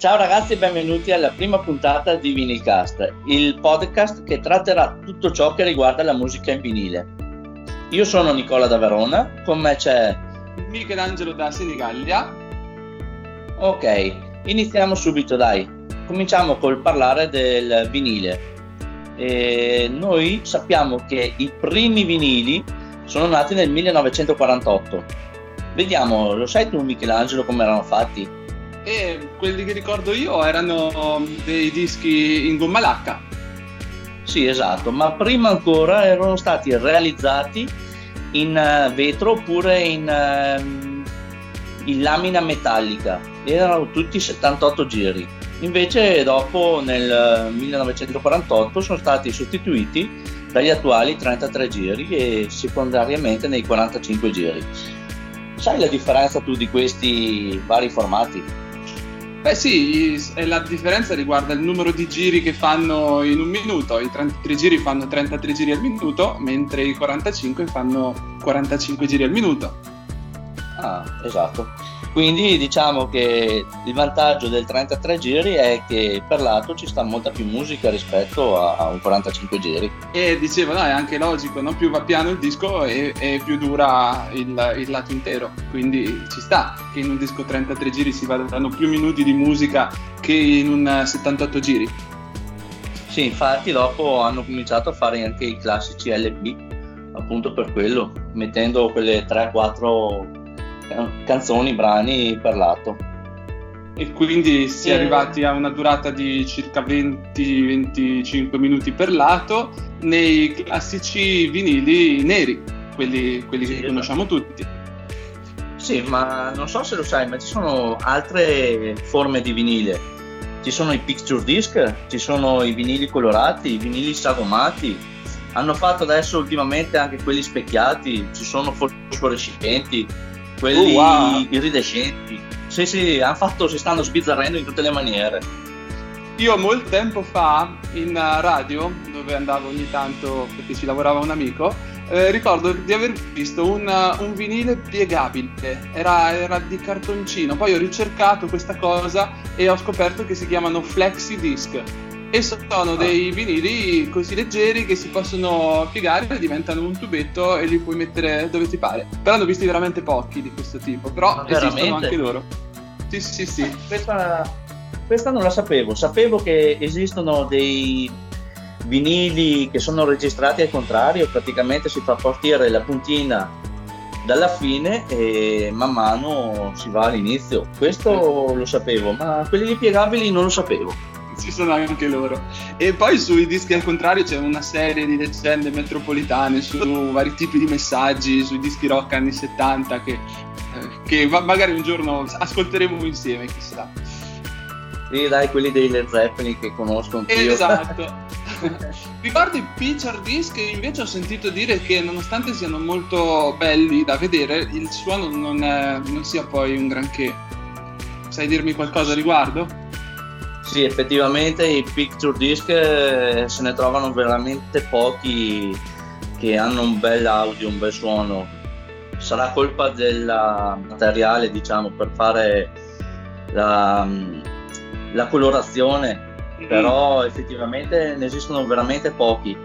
Ciao ragazzi e benvenuti alla prima puntata di Vinilcast, il podcast che tratterà tutto ciò che riguarda la musica in vinile. Io sono Nicola da Verona, con me c'è Michelangelo da Senigallia. Ok, iniziamo subito dai. Cominciamo col parlare del vinile. E noi sappiamo che i primi vinili sono nati nel 1948. Vediamo, lo sai tu Michelangelo come erano fatti? E quelli che ricordo io erano dei dischi in gomma lacca. Sì, esatto, ma prima ancora erano stati realizzati in uh, vetro oppure in, uh, in, lamina metallica. Erano tutti 78 giri. Invece dopo nel 1948 sono stati sostituiti dagli attuali 33 giri e secondariamente nei 45 giri. Sai la differenza tu di questi vari formati? Beh sì, la differenza riguarda il numero di giri che fanno in un minuto, i 33 giri fanno 33 giri al minuto, mentre i 45 fanno 45 giri al minuto. Ah, esatto. Quindi diciamo che il vantaggio del 33 giri è che per lato ci sta molta più musica rispetto a un 45 giri. E dicevo, no, è anche logico, no? più va piano il disco e, e più dura il, il, lato intero. Quindi ci sta che in un disco 33 giri si vadano più minuti di musica che in un 78 giri. Sì, infatti dopo hanno cominciato a fare anche i classici LP, appunto per quello, mettendo quelle 3-4 canzoni, brani per lato. E quindi si è arrivati a una durata di circa 20-25 minuti per lato nei classici vinili neri, quelli, quelli sì, che esatto. conosciamo tutti. Sì, ma non so se lo sai, ma ci sono altre forme di vinile. Ci sono i picture disc, ci sono i vinili colorati, i vinili sagomati. Hanno fatto adesso ultimamente anche quelli specchiati, ci sono fosforescenti quelli oh, wow. iridescenti. Sì, sì, hanno fatto, si stanno sbizzarrendo in tutte le maniere. Io molto tempo fa in radio, dove andavo ogni tanto perché ci lavorava un amico, eh, ricordo di aver visto un, un vinile piegabile, era, era, di cartoncino, poi ho ricercato questa cosa e ho scoperto che si chiamano flexi disc e sono dei vinili così leggeri che si possono piegare e diventano un tubetto e li puoi mettere dove ti pare. Però hanno visti veramente pochi di questo tipo, però Ma esistono veramente? anche loro. Sì, sì, sì. Questa, questa non la sapevo, sapevo che esistono dei vinili che sono registrati al contrario, praticamente si fa partire la puntina dalla fine e man mano si va all'inizio. Questo lo sapevo, ma quelli piegabili non lo sapevo ci sono anche loro. E poi sui dischi al contrario c'è una serie di leggende metropolitane su vari tipi di messaggi, sui dischi rock anni 70 che, eh, che magari un giorno ascolteremo insieme, chissà. Sì, dai, quelli dei Led Zeppelin che conosco anch'io. Esatto. Riguardo i picture disc, invece ho sentito dire che nonostante siano molto belli da vedere, il suono non, è, non sia poi un granché. Sai dirmi qualcosa a riguardo? Sì, effettivamente i picture disc eh, se ne trovano veramente pochi che hanno un bel audio, un bel suono. Sarà colpa del materiale, diciamo, per fare la, la colorazione, mm-hmm. però effettivamente ne esistono veramente pochi.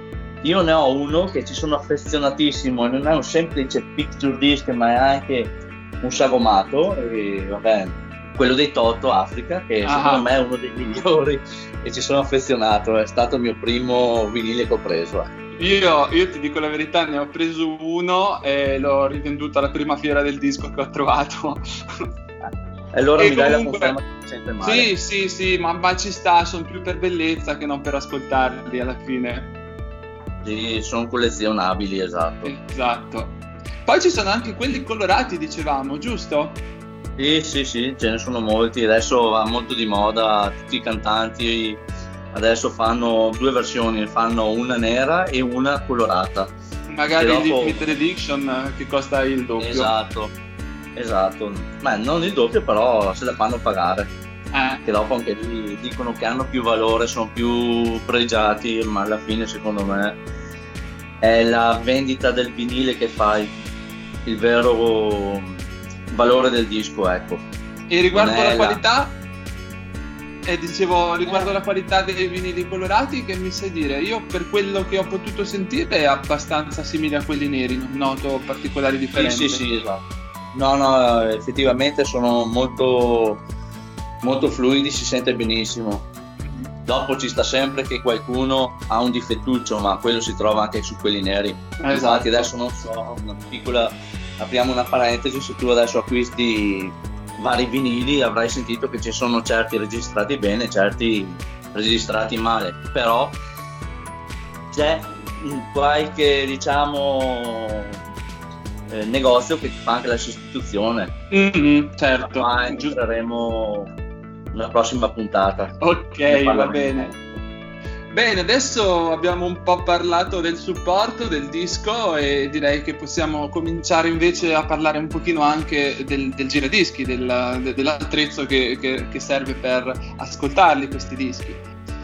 Io ne ho uno che ci sono affezionatissimo, non è un semplice picture disc, ma è anche un sagomato e vabbè, quello dei Toto Africa, che ah. secondo me è uno dei migliori e ci sono affezionato, è stato il mio primo vinile che ho preso. Eh. Io, io, ti dico la verità, ne ho preso uno e l'ho rivenduto alla prima fiera del disco che ho trovato. E allora e mi comunque, dai la conferma che sente male. Sì, sì, sì, ma, ma ci sta, sono più per bellezza che non per ascoltarli alla fine. Sì, sono collezionabili, esatto. Esatto. Poi ci sono anche quelli colorati, dicevamo, giusto? Sì, sì, sì, ce ne sono molti. Adesso va molto di moda, tutti i cantanti adesso fanno due versioni, fanno una nera e una colorata. Magari dopo... Limited Edition che costa il doppio. Esatto, esatto. Ma non il doppio, però se la fanno pagare. Eh. Che dopo anche lì dicono che hanno più valore, sono più pregiati, ma alla fine secondo me è la vendita del vinile che fa il, il vero valore del disco, ecco. E riguardo alla qualità? E dicevo, riguardo la qualità dei vinili colorati, che mi sai dire? Io per quello che ho potuto sentire è abbastanza simile a quelli neri, non noto particolari differenze. Sì, sì, sì, esatto. No, no, effettivamente sono molto, molto fluidi, si sente benissimo. Dopo ci sta sempre che qualcuno ha un difettuccio, ma quello si trova anche su quelli neri. Esatto. Infatti adesso non so, una piccola, apriamo una parentesi, se tu adesso acquisti vari vinili avrai sentito che ci sono certi registrati bene, certi registrati male, però c'è qualche diciamo eh, negozio che ti fa anche la sostituzione. Mm-hmm, certo. Ma entreremo nella prossima puntata. Ok, va bene. Bene, adesso abbiamo un po' parlato del supporto del disco e direi che possiamo cominciare invece a parlare un pochino anche del, del giradischi, del, dell'attrezzo che, che, che serve per ascoltarli questi dischi.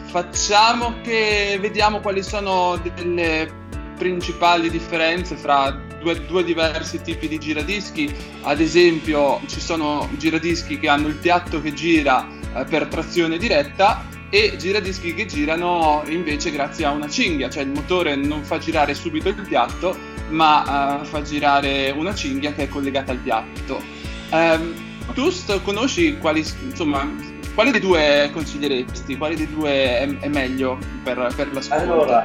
Facciamo che vediamo quali sono delle principali differenze fra due, due, diversi tipi di giradischi. Ad esempio, ci sono giradischi che hanno il piatto che gira eh, per trazione diretta e giradischi che girano invece grazie a una cinghia, cioè il motore non fa girare subito il piatto, ma uh, fa girare una cinghia che è collegata al piatto. Um, tu st- conosci quali, insomma, quali dei due consiglieresti? Quali dei due è, è meglio per, per l'ascolto? Allora,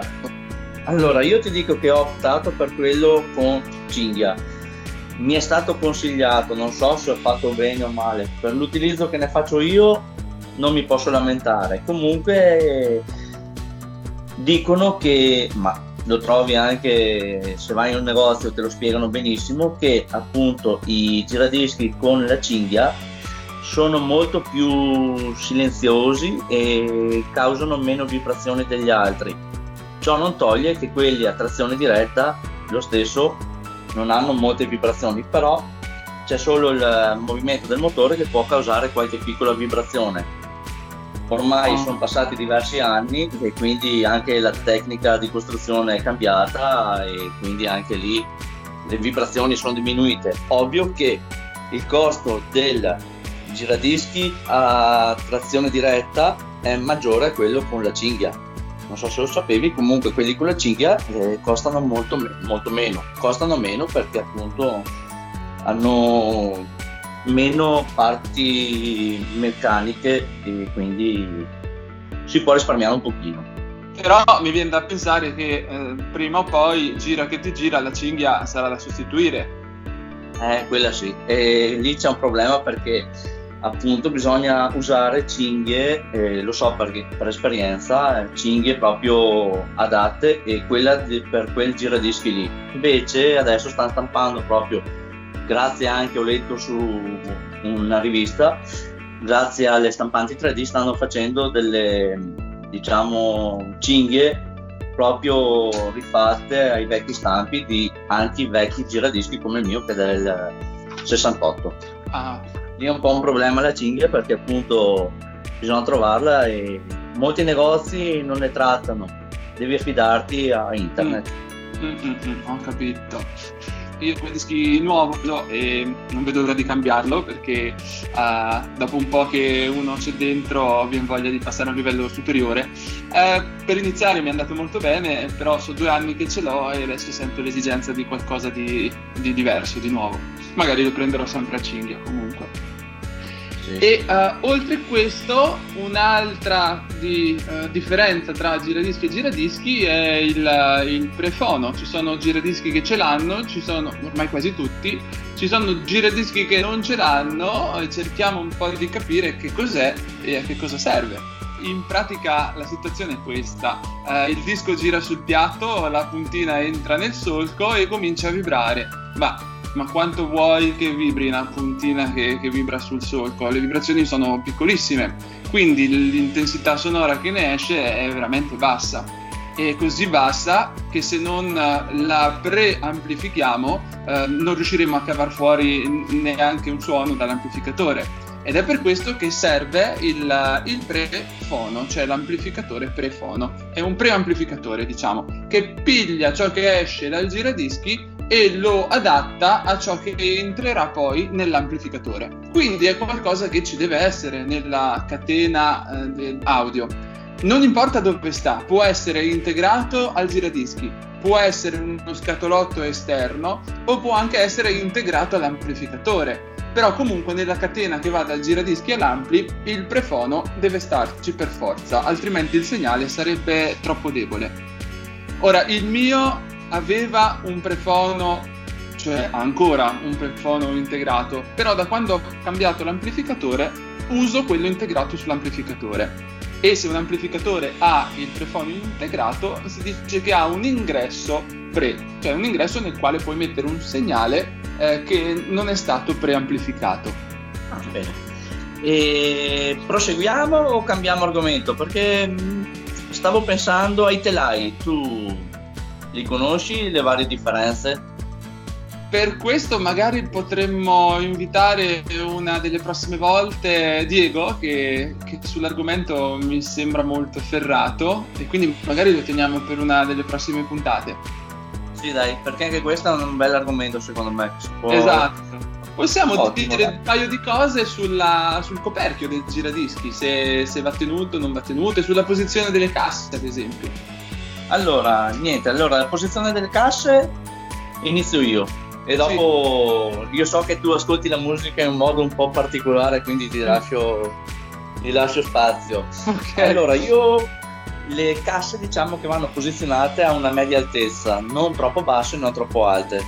allora, io ti dico che ho optato per quello con cinghia. Mi è stato consigliato, non so se ho fatto bene o male, per l'utilizzo che ne faccio io non mi posso lamentare. Comunque dicono che, ma lo trovi anche se vai in un negozio te lo spiegano benissimo, che appunto i giradischi con la cinghia sono molto più silenziosi e causano meno vibrazioni degli altri. Ciò non toglie che quelli a trazione diretta lo stesso non hanno molte vibrazioni, però c'è solo il movimento del motore che può causare qualche piccola vibrazione Ormai oh. sono passati diversi anni e quindi anche la tecnica di costruzione è cambiata e quindi anche lì le vibrazioni sono diminuite. Ovvio che il costo del giradischi a trazione diretta è maggiore a quello con la cinghia. Non so se lo sapevi, comunque quelli con la cinghia eh, costano molto, molto meno. Costano meno perché appunto hanno meno parti meccaniche e quindi si può risparmiare un pochino. Però mi viene da pensare che eh, prima o poi, gira che ti gira, la cinghia sarà da sostituire. Eh, quella sì. E lì c'è un problema perché appunto bisogna usare cinghie, eh, lo so perché, per esperienza, cinghie proprio adatte e quella di, per quel giradischi lì. Invece adesso stanno stampando proprio grazie anche ho letto su una rivista, grazie alle stampanti 3D stanno facendo delle diciamo cinghie proprio rifatte ai vecchi stampi di anche i vecchi giradischi come il mio che è del 68. Ah. Lì è un po' un problema la cinghia perché appunto bisogna trovarla e molti negozi non ne trattano, devi affidarti a internet. Mm. Mm, mm, mm ho capito io come dischi nuovo e non vedo l'ora di cambiarlo perché uh, dopo un po' che uno c'è dentro viene voglia di passare a un livello superiore. Uh, per iniziare mi è andato molto bene, però sono due anni che ce l'ho e adesso sento l'esigenza di qualcosa di, di diverso, di nuovo. Magari lo prenderò sempre a cinghia comunque. E uh, oltre questo, un'altra di, uh, differenza tra giradischi e giradischi è il, il, prefono. Ci sono giradischi che ce l'hanno, ci sono ormai quasi tutti, ci sono giradischi che non ce l'hanno cerchiamo un po' di capire che cos'è e a che cosa serve. In pratica la situazione è questa, uh, il disco gira sul piatto, la puntina entra nel solco e comincia a vibrare, ma ma quanto vuoi che vibri una puntina che, che, vibra sul solco? Le vibrazioni sono piccolissime, quindi l'intensità sonora che ne esce è veramente bassa. È così bassa che se non la preamplifichiamo eh, non riusciremo a cavar fuori neanche un suono dall'amplificatore. Ed è per questo che serve il, il prefono, cioè l'amplificatore prefono. È un preamplificatore, diciamo, che piglia ciò che esce dal giradischi e lo adatta a ciò che entrerà poi nell'amplificatore. Quindi è qualcosa che ci deve essere nella catena eh, audio. Non importa dove sta, può essere integrato al giradischi, può essere uno scatolotto esterno o può anche essere integrato all'amplificatore. Però comunque nella catena che va dal giradischi all'ampli il prefono deve starci per forza, altrimenti il segnale sarebbe troppo debole. Ora, il mio aveva un prefono, cioè ancora un prefono integrato, però da quando ho cambiato l'amplificatore uso quello integrato sull'amplificatore. E se un amplificatore ha il prefono integrato, si dice che ha un ingresso pre, cioè un ingresso nel quale puoi mettere un segnale eh, che non è stato preamplificato. Ah, bene. E proseguiamo o cambiamo argomento? Perché mm, stavo pensando ai telai, tu li conosci le varie differenze? Per questo magari potremmo invitare una delle prossime volte Diego, che, che, sull'argomento mi sembra molto ferrato, e quindi magari lo teniamo per una delle prossime puntate. Sì, dai, perché anche questo è un bel argomento secondo me. Può... Esatto. Possiamo Ottimo, dire dai. un paio di cose sulla, sul coperchio del giradischi, se, se va tenuto o non va tenuto, e sulla posizione delle casse, ad esempio. Allora, niente, allora la posizione delle casse inizio io. E dopo sì. io so che tu ascolti la musica in un modo un po' particolare, quindi ti lascio, ti lascio spazio. Okay. Allora, io le casse diciamo che vanno posizionate a una media altezza, non troppo basse e non troppo alte.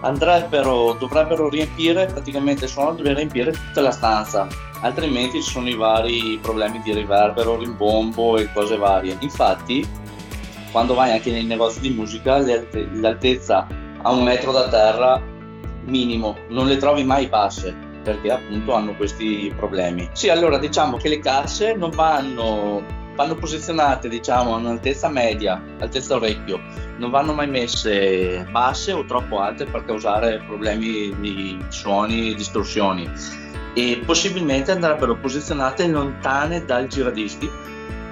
Andrebbero, dovrebbero riempire, praticamente il suono deve riempire tutta la stanza, altrimenti ci sono i vari problemi di riverbero, rimbombo e cose varie. Infatti, quando vai anche nei negozi di musica, l'altezza a un metro da terra minimo, non le trovi mai basse perché appunto hanno questi problemi. Sì, allora diciamo che le casse non vanno vanno posizionate diciamo a un'altezza media, altezza orecchio, non vanno mai messe basse o troppo alte per causare problemi di suoni distorsioni e possibilmente andrebbero posizionate lontane dal giradischi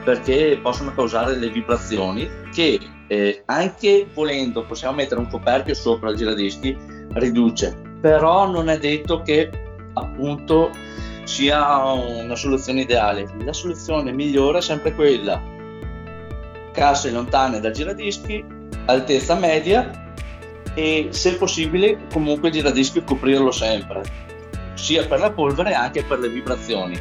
perché possono causare le vibrazioni che eh, anche volendo possiamo mettere un coperchio sopra il giradischi riduce però non è detto che appunto sia una soluzione ideale. La soluzione migliore è sempre quella. Casse lontane dal giradischi, altezza media e se possibile comunque il giradischi coprirlo sempre, sia per la polvere che per le vibrazioni.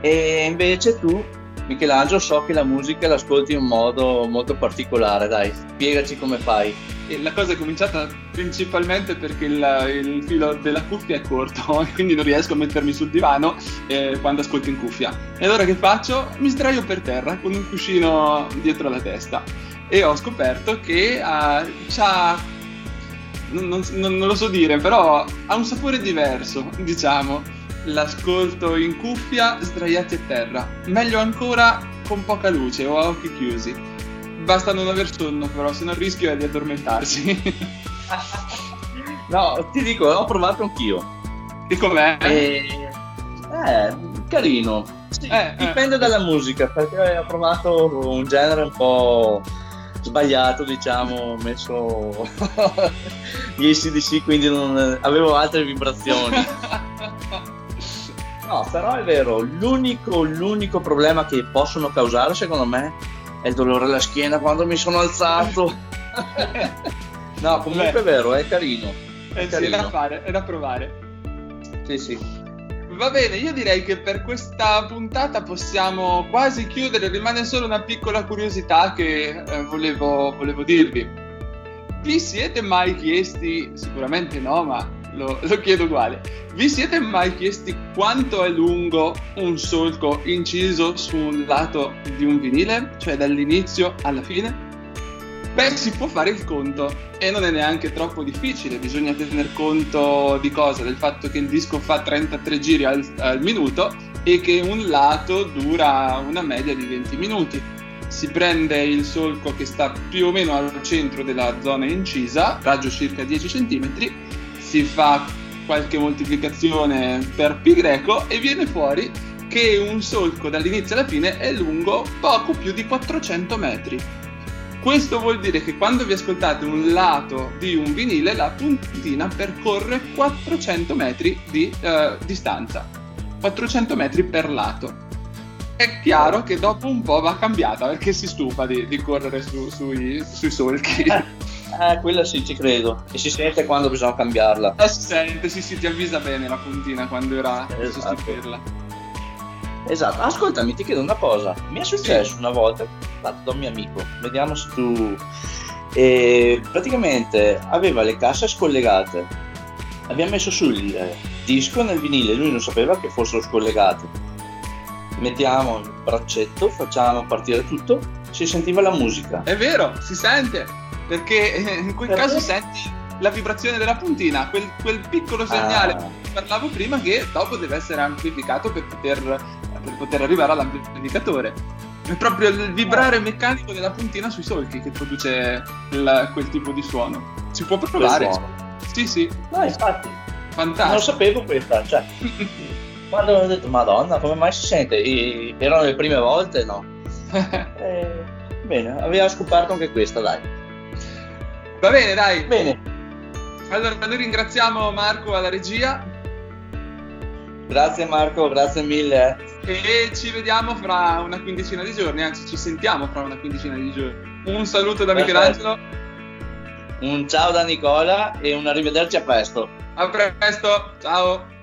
E invece tu, Michelangelo, so che la musica l'ascolti in un modo molto particolare, dai, spiegaci come fai. La cosa è cominciata principalmente perché il, il, filo della cuffia è corto, quindi non riesco a mettermi sul divano eh, quando ascolto in cuffia. E allora che faccio? Mi sdraio per terra con un cuscino dietro la testa e ho scoperto che uh, c'ha non, non, non, lo so dire, però ha un sapore diverso, diciamo. L'ascolto in cuffia sdraiati a terra. Meglio ancora con poca luce o a occhi chiusi basta non aver sonno, però se no il rischio è di addormentarsi. no, ti dico, ho provato anch'io. E com'è? E... Eh, carino. Sì, eh, dipende eh. dalla musica, perché ho provato un genere un po' sbagliato, diciamo, messo gli ACDC, quindi non... avevo altre vibrazioni. No, però è vero, l'unico, l'unico problema che possono causare, secondo me, è il dolore alla schiena quando mi sono alzato. no, comunque Beh. è vero, è carino. È, eh carino. Sì, è da fare, è da provare. Sì, sì. Va bene, io direi che per questa puntata possiamo quasi chiudere, rimane solo una piccola curiosità che eh, volevo, volevo dirvi. Vi siete mai chiesti, sicuramente no, ma lo, lo chiedo uguale. Vi siete mai chiesti quanto è lungo un solco inciso su un lato di un vinile, cioè dall'inizio alla fine? Beh, si può fare il conto e non è neanche troppo difficile, bisogna tener conto di cosa? Del fatto che il disco fa 33 giri al, al minuto e che un lato dura una media di 20 minuti. Si prende il solco che sta più o meno al centro della zona incisa, raggio circa 10 cm, si fa qualche moltiplicazione per pi greco e viene fuori che un solco dall'inizio alla fine è lungo poco più di 400 metri. questo vuol dire che quando vi ascoltate un lato di un vinile, la puntina percorre 400 metri di uh, distanza. 400 metri per lato. È chiaro che dopo un po' va cambiata perché si stufa di, di correre su, sui, sui, solchi. Eh, quella sì, ci credo. E si sente quando bisogna cambiarla. Eh, si sente, sì, sì, ti avvisa bene la puntina quando era esatto. sostituirla. Esatto, ascoltami, ti chiedo una cosa. Mi è successo sì. una volta, fatto da un mio amico, vediamo se tu... E praticamente aveva le casse scollegate. Abbiamo messo sul disco nel vinile, lui non sapeva che fossero scollegate. Mettiamo il braccetto, facciamo partire tutto, si sentiva la musica. È vero, si sente, perché in quel perché? caso senti la vibrazione della puntina, quel, quel piccolo segnale ah. di parlavo prima che dopo deve essere amplificato per poter, per poter arrivare all'amplificatore. È proprio il vibrare meccanico della puntina sui solchi che produce il, quel tipo di suono. Si può provare. Sì, sì. No, infatti. Fantastico. Non sapevo questa, cioè. quando ho detto Madonna, come mai si sente? E erano le prime volte, no? eh, bene, aveva scoperto anche questa, dai. Va bene, dai. Bene. Allora, noi ringraziamo Marco alla regia. Grazie Marco, grazie mille. E ci vediamo fra una quindicina di giorni, anzi ci sentiamo fra una quindicina di giorni. Un saluto da Perfetto. Michelangelo. Un ciao da Nicola e un arrivederci a presto. A presto, ciao.